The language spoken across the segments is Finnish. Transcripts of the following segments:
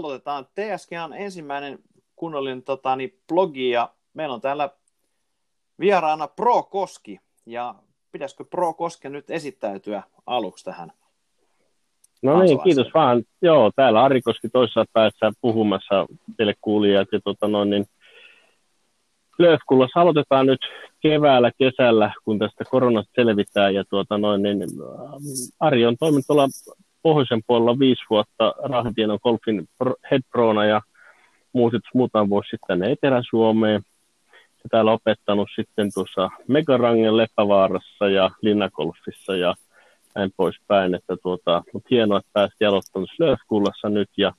aloitetaan. TSG on ensimmäinen kunnollinen tota, niin, blogi ja meillä on täällä vieraana Pro Koski. Ja pitäisikö Pro Koske nyt esittäytyä aluksi tähän? No niin, kiitos vaan. Joo, täällä Ari Koski toisessa päässä puhumassa teille kuulijat. Ja tota noin, niin Löfkullassa aloitetaan nyt keväällä, kesällä, kun tästä koronasta selvitään. Ja tuota noin, niin Ari on toiminut tuolla pohjoisen puolella viisi vuotta Rahdienon golfin head prona ja muutit muutama vuosi sitten Etelä-Suomeen. Ja täällä opettanut sitten tuossa Megarangen Leppävaarassa ja Linnagolfissa ja näin poispäin. Että tuota, mutta hienoa, että päästiin aloittamaan Löfkullassa nyt ja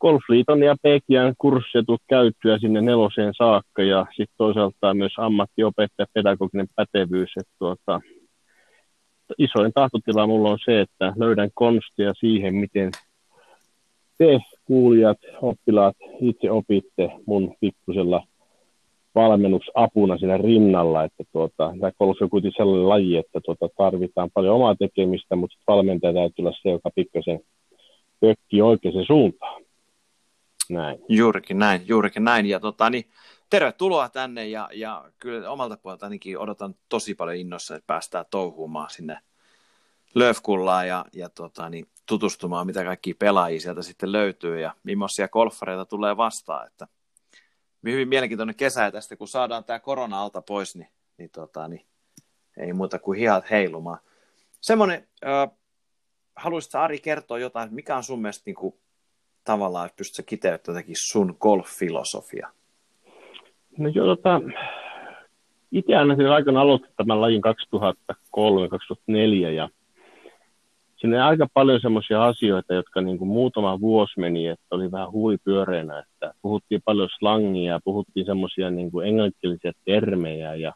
Golfliiton ja Pekian kurssia tullut käyttyä sinne neloseen saakka ja sitten toisaalta myös ammattiopettaja, pedagoginen pätevyys. Että tuota, isoin tahtotila mulla on se, että löydän konstia siihen, miten te kuulijat, oppilaat itse opitte mun pikkusella valmennusapuna siinä rinnalla, että tuota, tämä golf on kuitenkin sellainen laji, että tuota, tarvitaan paljon omaa tekemistä, mutta valmentaja täytyy olla se, joka pikkasen pökkii oikeaan suuntaan. Näin. Juurikin näin, juurikin näin. Ja tota, niin, tervetuloa tänne ja, ja kyllä omalta puolelta ainakin odotan tosi paljon innossa, että päästään touhumaan sinne Löfkullaan ja, ja tota, niin, tutustumaan, mitä kaikki pelaajia sieltä sitten löytyy ja millaisia golfareita tulee vastaan. Että hyvin mielenkiintoinen kesä ja tästä kun saadaan tämä korona alta pois, niin, niin, tota, niin ei muuta kuin hihat heilumaan. Semmoinen, äh, haluaisitko Ari kertoa jotain, mikä on sun mielestä niin kuin, tavallaan, että pystytkö kiteyttämään jotenkin sun golf-filosofia? No joo, tota, itse ainakin aikana aloitin tämän lajin 2003-2004 ja siinä aika paljon semmoisia asioita, jotka niin kuin muutama vuosi meni, että oli vähän huipyöreänä, että puhuttiin paljon slangia, puhuttiin semmoisia niin kuin englanninkielisiä termejä ja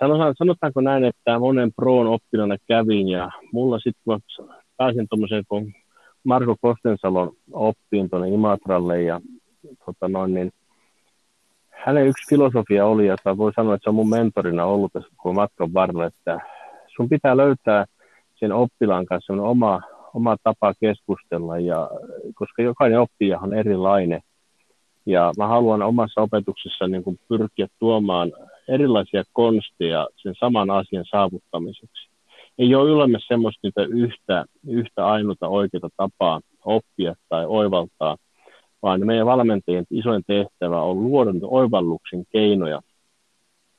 sanotaan, sanotaanko näin, että monen proon oppilana kävin ja mulla sitten pääsin tuommoiseen, kun Marko Kostensalon oppiin tuonne Imatralle ja tota noin, niin hänen yksi filosofia oli, ja voi sanoa, että se on mun mentorina ollut tässä koko matkan varrella, että sun pitää löytää sen oppilaan kanssa oma, oma tapa keskustella, ja, koska jokainen oppija on erilainen. Ja mä haluan omassa opetuksessa niin kuin pyrkiä tuomaan erilaisia konsteja sen saman asian saavuttamiseksi ei ole ylemmässä semmoista yhtä, yhtä ainuta oikeaa tapaa oppia tai oivaltaa, vaan meidän valmentajien isoin tehtävä on luoda oivalluksen keinoja,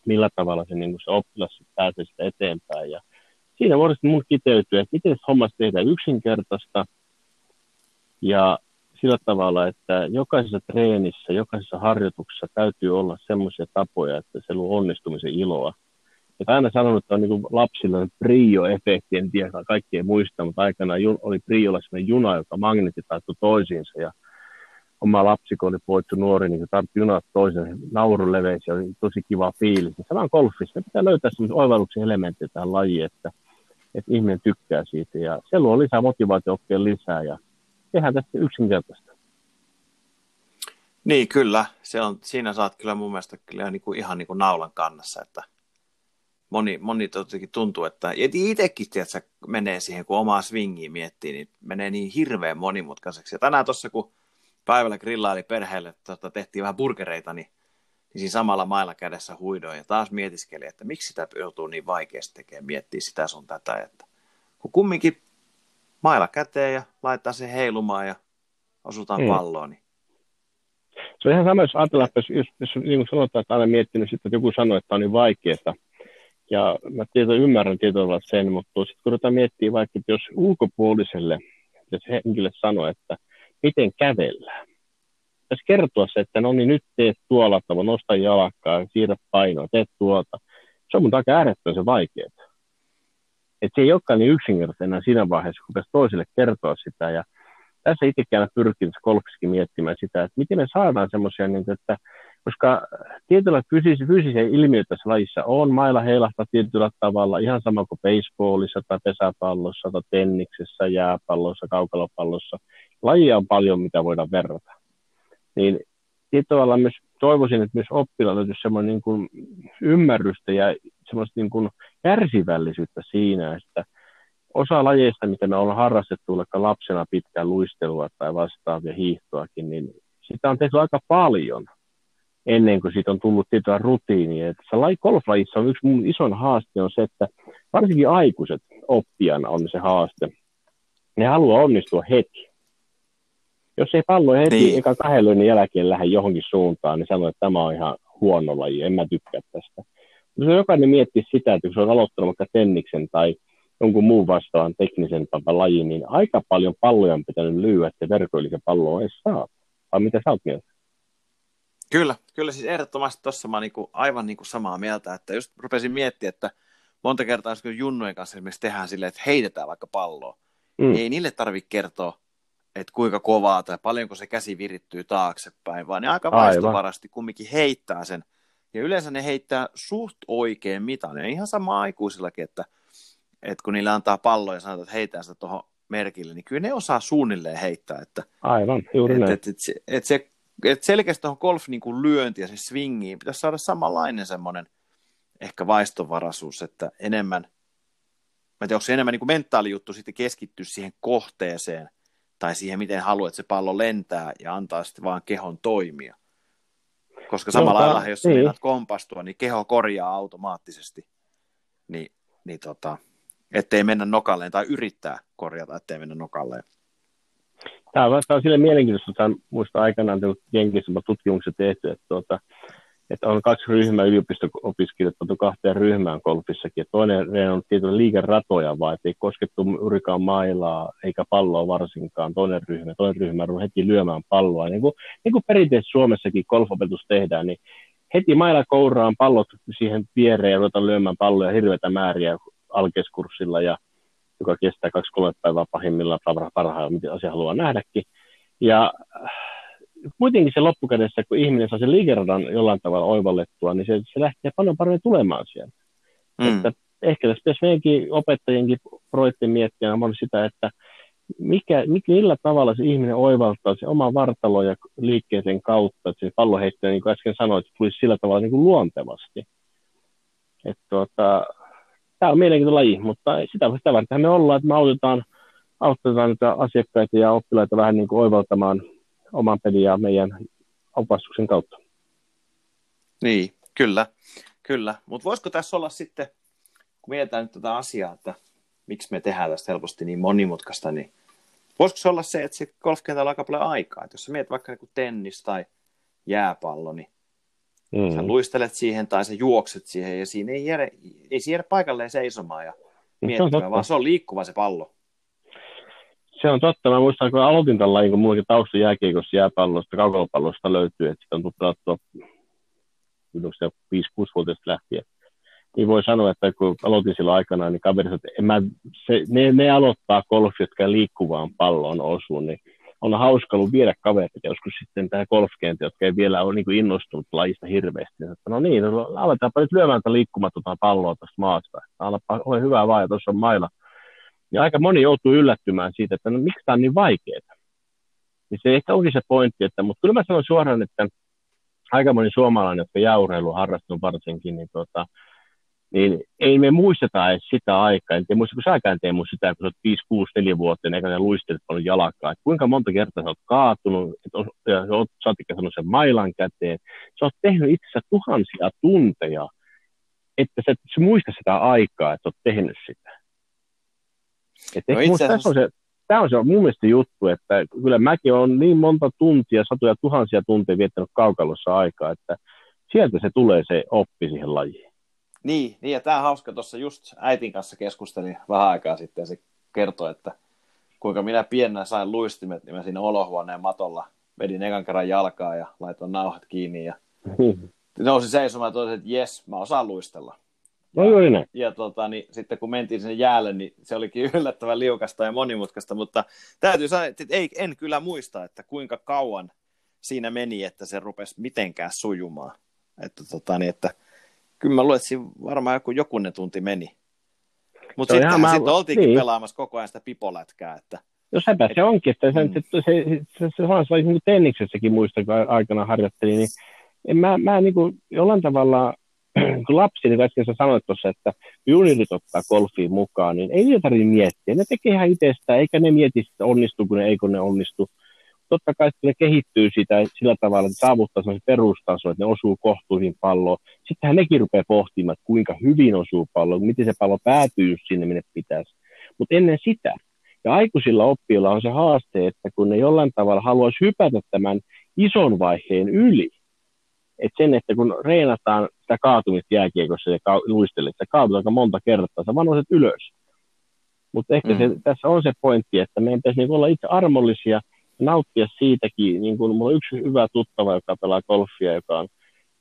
millä tavalla se, niin se oppilas pääsee sitä eteenpäin. Ja siinä muodossa mun kiteytyy, että miten hommasta tehdään yksinkertaista ja sillä tavalla, että jokaisessa treenissä, jokaisessa harjoituksessa täytyy olla semmoisia tapoja, että se luo onnistumisen iloa. Et aina sanonut, että on niin lapsilla prio-efekti, en tiedä, kaikki ei muista, mutta aikanaan oli priolla sellainen juna, joka magneettitaittu toisiinsa ja oma lapsi, kun oli poittu nuori, niin se tarvitsi junat toisen naurun leveys ja oli tosi kiva fiilis. Ja saman golfissa pitää löytää sellaisia oivalluksen elementtejä tähän lajiin, että, että ihminen tykkää siitä ja se luo lisää motivaatio oppia lisää ja tehdään tästä yksinkertaista. Niin, kyllä. Se on, siinä saat kyllä mun mielestä kyllä niin kuin, ihan niin kuin naulan kannassa, että moni, moni totikin tuntuu, että itsekin menee siihen, kun omaa swingiä miettii, niin menee niin hirveän monimutkaiseksi. Ja tänään tuossa, kun päivällä grillaili perheelle, tota, tehtiin vähän burgereita, niin, niin siinä samalla mailla kädessä huidoin ja taas mietiskeli, että miksi sitä joutuu niin vaikeasti tekemään, miettiä sitä sun tätä, että kun kumminkin mailla käteen ja laittaa se heilumaan ja osutaan mm. palloon, niin se on ihan sama, jos ajatellaan, jos, jos, jos niin kuin sanotaan, että aina miettinyt, että joku sanoo, että on niin vaikeaa, ja mä tieto, ymmärrän tietyllä sen, mutta sitten kun ruvetaan miettimään vaikka, että jos ulkopuoliselle, jos henkilö sanoo, että kävellään, jos kertoa se, että no niin nyt teet tuolla tavalla, nosta jalakkaa, siirrä painoa, teet tuota. Se on mun takia äärettömän vaikeaa. Että se ei olekaan niin yksinkertaisena siinä vaiheessa, kun toiselle kertoa sitä. Ja tässä itsekin aina pyrkii golfissakin miettimään sitä, että miten me saadaan semmoisia, niin että koska tietyllä fyysisiä, fyysisiä ilmiöitä tässä lajissa on. Mailla heilahtaa tietyllä tavalla ihan sama kuin baseballissa tai pesäpallossa tai tenniksessä, jääpallossa, kaukalopallossa. Lajia on paljon, mitä voidaan verrata. Niin tietyllä myös toivoisin, että myös oppilailla löytyisi semmoinen niin kuin ymmärrystä ja semmoista niin kuin kärsivällisyyttä siinä, että osa lajeista, mitä me ollaan harrastettu vaikka lapsena pitkään luistelua tai vastaavia hiihtoakin, niin sitä on tehty aika paljon ennen kuin siitä on tullut tiettyä rutiinia. Että golflajissa on yksi mun isoin haaste on se, että varsinkin aikuiset oppijana on se haaste. Ne haluaa onnistua heti. Jos ei pallo heti niin. eka kahden lyönnin jälkeen lähde johonkin suuntaan, niin sanoo, että tämä on ihan huono laji, en mä tykkää tästä. Jos jokainen miettii sitä, että kun se on aloittanut vaikka tenniksen tai jonkun muun vastaan teknisen lajin, niin aika paljon palloja on pitänyt lyödä, että verkoillisen palloa ei saa. Vai mitä sä oot mieltä? Kyllä, kyllä siis ehdottomasti tuossa mä niinku, aivan niinku samaa mieltä, että just rupesin miettimään, että monta kertaa kun junnujen kanssa esimerkiksi tehdään silleen, että heitetään vaikka palloa, mm. niin ei niille tarvitse kertoa, että kuinka kovaa tai paljonko se käsi virittyy taaksepäin, vaan ne aika vaistovarasti kumminkin heittää sen. Ja yleensä ne heittää suht oikein mitan. Ja ihan sama aikuisillakin, että, että kun niille antaa palloa ja sanotaan, että heitään sitä tuohon merkille, niin kyllä ne osaa suunnilleen heittää. Että, Aivan, juuri että, näin. Että, että, että, että se että selkeästi tuohon golf niin kuin lyönti ja se swingiin pitäisi saada samanlainen semmoinen ehkä vaistovaraisuus, että enemmän, mä tiedän, onko se enemmän niin kuin mentaalijuttu sitten keskittyä siihen kohteeseen tai siihen, miten haluat, että se pallo lentää ja antaa sitten vaan kehon toimia. Koska samalla lailla, jos niin. meinaat kompastua, niin keho korjaa automaattisesti, niin, niin tota, ettei mennä nokalleen tai yrittää korjata, ettei mennä nokalleen. Tämä on, tämä on sille mielenkiintoista, että muista aikanaan Jenkissä tutkimukset tehty, että, tuota, että on kaksi ryhmää yliopisto-opiskelijoita kahteen ryhmään golfissakin. Toinen on tietysti liikeratoja, vaan ei koskettu urikaan mailaa eikä palloa varsinkaan. Toinen ryhmä, toinen ryhmä on heti lyömään palloa. Niin kuin, niin kuin perinteisesti Suomessakin golfopetus tehdään, niin heti mailla kouraan pallot siihen viereen ja ruvetaan lyömään palloja hirveitä määriä alkeiskurssilla ja joka kestää kaksi-kolme päivää pahimmillaan parhaillaan, mitä asia haluaa nähdäkin. Ja äh, kuitenkin se loppukädessä, kun ihminen saa sen liikeradan jollain tavalla oivallettua, niin se, se lähtee paljon paremmin tulemaan sieltä. Mm. Että ehkä tässä pitäisi meidänkin opettajienkin projekti miettiä on sitä, että mikä, millä tavalla se ihminen oivaltaa se oma vartalo ja liikkeeseen kautta, että se palloheittäjä, niin kuin äsken sanoit, tulisi sillä tavalla niin kuin luontevasti. Että tuota, tämä on mielenkiintoinen laji, mutta sitä, sitä varten me ollaan, että me autetaan, autetaan niitä asiakkaita ja oppilaita vähän niin kuin oivaltamaan oman pelin ja meidän opastuksen kautta. Niin, kyllä, kyllä. Mutta voisiko tässä olla sitten, kun mietitään nyt tätä asiaa, että miksi me tehdään tästä helposti niin monimutkaista, niin voisiko se olla se, että se golfkentällä on aika paljon aikaa, että jos sä mietit vaikka niin tennis tai jääpallo, niin Mm. Sä luistelet siihen tai sä juokset siihen ja siinä ei jäädä, ei jäädä paikalleen seisomaan ja miettimään, vaan se on liikkuva se pallo. Se on totta. Mä muistan, kun aloitin tällä lajin, kun mullakin tausta jääkiekossa, jääpallosta, kaukalopallosta löytyy, että sitä on tullut pelattua 5-6-vuotiaasta lähtien. Niin voi sanoa, että kun aloitin silloin aikana, niin kaverit, että en mä, se, ne, ne aloittaa golfi, jotka liikkuvaan palloon osuu, niin on hauska ollut viedä kaverit joskus sitten tähän golfkentiin, jotka ei vielä ole niin innostunut lajista hirveästi. Että no niin, no, aletaanpa nyt lyömään tätä liikkumatonta palloa tästä maasta. Alapa, ole hyvä vaan, ja tuossa on mailla. Ja aika moni joutuu yllättymään siitä, että no, miksi tämä on niin vaikeaa. Niin se ehkä onkin se pointti, että, mutta kyllä mä sanon suoraan, että aika moni suomalainen, jotka jääurheilu harrastunut varsinkin, niin tota, niin ei me muisteta edes sitä aikaa. En muista, kun säkään tee muista sitä, kun sä oot 5, 6, 4 vuotta, eikä ne luistelet paljon jalkaa. Et kuinka monta kertaa sä oot kaatunut, että ja sä oot, sä oot sen mailan käteen. Sä oot tehnyt itse tuhansia tunteja, että sä, sä muista sitä aikaa, että sä oot tehnyt sitä. Et no itse asiassa... on se, tämä on se mun mielestä juttu, että kyllä mäkin on niin monta tuntia, satoja tuhansia tunteja viettänyt kaukalossa aikaa, että sieltä se tulee se oppi siihen lajiin. Niin, niin ja tämä on hauska, tuossa just äitin kanssa keskustelin vähän aikaa sitten ja se kertoi, että kuinka minä pienenä sain luistimet, niin mä siinä olohuoneen matolla vedin ekan kerran jalkaa ja laitoin nauhat kiinni ja mm. nousin seisomaan ja totesin, että jes, mä osaan luistella. No joo, ja, ja tota, niin, sitten kun mentiin sinne jäälle, niin se olikin yllättävän liukasta ja monimutkaista, mutta täytyy sanoa, että ei, en kyllä muista, että kuinka kauan siinä meni, että se rupesi mitenkään sujumaan. Että, tota, niin, että kyllä mä luulen, että siinä varmaan joku jokunen tunti meni. Mutta sitten mä... sit oltiinkin niin. pelaamassa koko ajan sitä pipolätkää. Että, No sepä et... se onkin, että se, mm. se, se, se, se, se, se niin tenniksessäkin muista, kun aikana harjoittelin, niin en mä, mä niin kuin, jollain tavalla lapsi, niin äsken sä sanoit tuossa, että juniorit ottaa golfiin mukaan, niin ei niitä tarvitse miettiä. Ne tekee ihan itsestään, eikä ne mieti, että onnistuu, kun ne ei, kun ne onnistu. Totta kai ne kehittyy sitä sillä tavalla, että saavuttaa sellaisen perustaso, että ne osuu kohtuihin palloon. Sittenhän nekin rupeaa pohtimaan, että kuinka hyvin osuu pallo, miten se pallo päätyy sinne, minne pitäisi. Mutta ennen sitä, ja aikuisilla oppijoilla on se haaste, että kun ne jollain tavalla haluaisi hypätä tämän ison vaiheen yli, että sen, että kun reenataan sitä kaatumista jääkiekossa ja ka- luistelet, että kaatut aika monta kertaa, sä vaan ylös. Mutta ehkä mm. se, tässä on se pointti, että meidän pitäisi niin olla itse armollisia ja nauttia siitäkin. Niin kun mulla on yksi hyvä tuttava, joka pelaa golfia, joka on,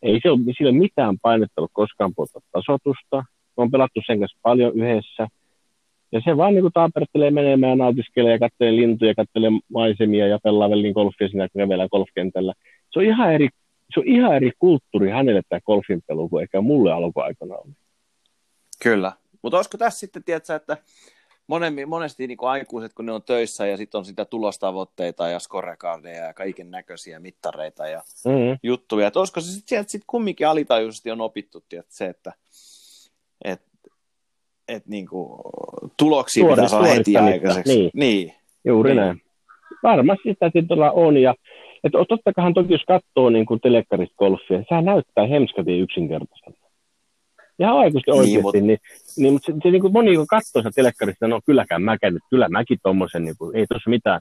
ei se ole, sillä mitään painetta ollut koskaan puolta tasotusta. Me on pelattu sen kanssa paljon yhdessä. Ja se vaan niin taapertelee menemään ja nautiskelee ja katselee lintuja, katselee maisemia ja pelaa välin golfia siinä kävellä golfkentällä. Se on ihan eri se on ihan eri kulttuuri hänelle tämä golfin pelu kuin ehkä mulle alkuaikana oli. Kyllä, mutta olisiko tässä sitten, tiedätkö, että monesti, monesti niin kuin aikuiset, kun ne on töissä ja sitten on sitä tulostavoitteita ja scorecardeja ja kaiken näköisiä mittareita ja mm-hmm. juttuja, että olisiko se sitten sieltä sit kumminkin alitajuisesti on opittu, tiedätkö, se, että et, et niin kuin, tuloksia Suori, pitää saada heti aikaiseksi. Niin. niin. Juuri niin. näin. Varmasti sitä sitten on ja että totta kai toki jos katsoo niin kuin telekkarista golfia, sehän näyttää hemskatin yksinkertaiselta. Ihan aikuisesti oikeasti, niin, mutta... niin, niin mutta se, se niin kuin moni, kun katsoo sitä telekkarista, no kylläkään mäkään nyt, kyllä mäkin tuommoisen, niin kuin, ei tuossa mitään.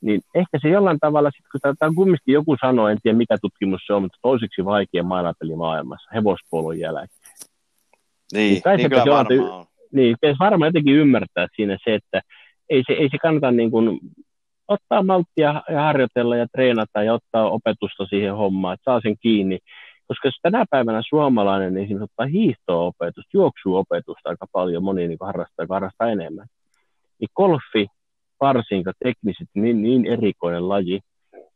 Niin ehkä se jollain tavalla, sit, kun tämä kumminkin joku sanoo, en tiedä mikä tutkimus se on, mutta toiseksi vaikea maailmanpeli maailmassa, hevospolun jälkeen. Niin, niin, niin kyllä varmaan on. Niin, varmaan jotenkin ymmärtää siinä se, että ei se, ei se kannata niin kuin ottaa malttia ja harjoitella ja treenata ja ottaa opetusta siihen hommaan, että saa sen kiinni. Koska tänä päivänä suomalainen niin esimerkiksi ottaa hiihto-opetusta, juoksuopetusta aika paljon, moni niin harrastaa, joka harrastaa enemmän. Niin golfi, varsinkin teknisesti niin, niin erikoinen laji,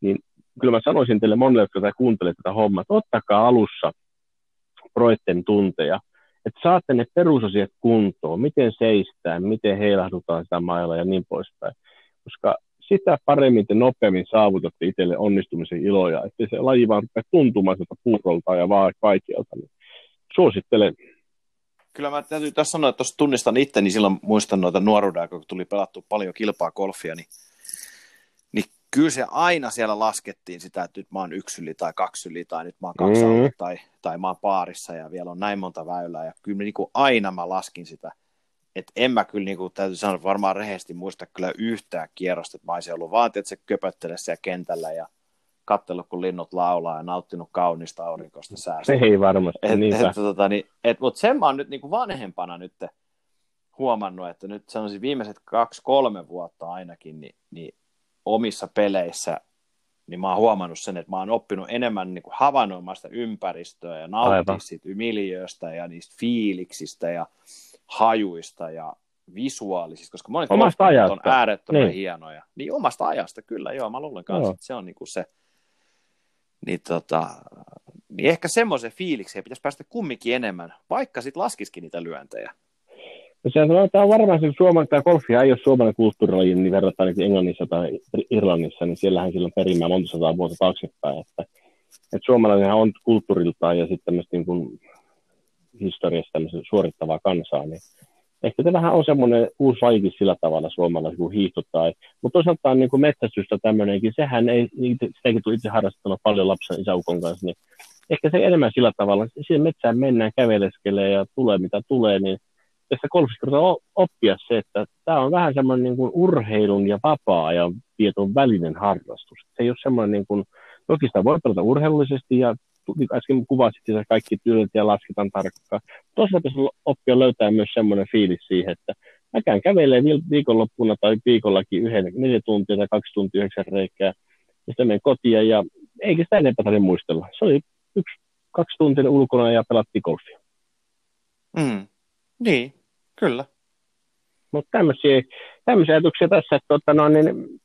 niin kyllä mä sanoisin teille monelle, jotka kuuntelee tätä hommaa, että ottakaa alussa proitten tunteja, että saatte ne perusasiat kuntoon, miten seistään, miten heilahdutaan sitä mailla ja niin poispäin. Koska sitä paremmin te nopeammin saavutatte itselle onnistumisen iloja, että se laji vaan rupeaa tuntumaan sieltä puurolta ja vaan vaikealta. Niin suosittelen. Kyllä mä täytyy tässä sanoa, että tuossa tunnistan itse, niin silloin muistan noita nuoruuden kun tuli pelattu paljon kilpaa golfia, niin, niin kyllä se aina siellä laskettiin sitä, että nyt mä oon yksi yli tai kaksi yli tai nyt mä oon kaksi mm. tai, tai mä oon paarissa ja vielä on näin monta väylää ja kyllä niin kuin aina mä laskin sitä et en mä kyllä, niin kuin, täytyy sanoa, varmaan rehellisesti muista kyllä yhtään kierrosta, että mä olisin ollut vaan, että se köpöttele siellä kentällä ja katsellut, kun linnut laulaa ja nauttinut kaunista aurinkosta säästä. Ei varmasti, et, et, tota, niin, et, Mutta sen mä oon nyt niin kuin vanhempana nyt huomannut, että nyt sanoisin viimeiset kaksi-kolme vuotta ainakin, niin, niin omissa peleissä niin mä oon huomannut sen, että mä oon oppinut enemmän niin kuin havainnoimaan sitä ympäristöä ja nauttia siitä miljööstä ja niistä fiiliksistä ja hajuista ja visuaalisista, koska monet omasta ajasta. on äärettömän niin. hienoja. Niin omasta ajasta, kyllä, joo, mä luulen kanssa, että se on niinku se, niin, tota, niin ehkä semmoisen fiilikseen pitäisi päästä kumminkin enemmän, vaikka sitten laskisikin niitä lyöntejä. No se on, tämä on varmaan se Suomen, tämä golfi ei ole suomalainen kulttuurilaji, niin verrattuna niin Englannissa tai Irlannissa, niin siellähän silloin perimää monta sataa vuotta taaksepäin, että, että suomalainen on kulttuuriltaan ja sitten tämmöistä niin kuin historiassa suorittavaa kansaa, niin ehkä se vähän on semmoinen uusi lajikin sillä tavalla suomalainen kuin hiihto tai, mutta toisaalta niin kuin metsästystä tämmöinenkin, sehän ei, sitäkin tuli itse harrastettua paljon lapsen isäukon kanssa, niin ehkä se enemmän sillä tavalla, siihen metsään mennään, käveleskelee ja tulee mitä tulee, niin tässä golfista oppia se, että tämä on vähän semmoinen niin kuin urheilun ja vapaa-ajan vieton välinen harrastus. Se ei ole semmoinen, niin kuin, toki sitä voi pelata urheilullisesti ja äsken kuvasit että kaikki työt ja lasketaan tarkkaan. Toisaalta pitäisi oppia löytää myös semmoinen fiilis siihen, että mä käyn kävelee viikonloppuna tai viikollakin yhden neljä tuntia tai kaksi tuntia yhdeksän reikää, ja sitten menen kotiin ja eikä sitä enempää tarvitse muistella. Se oli yksi, kaksi tuntia ulkona ja pelattiin golfia. Mm. Niin, kyllä. Mutta tämmöisiä, tämmöisiä ajatuksia tässä, että tota, no, niin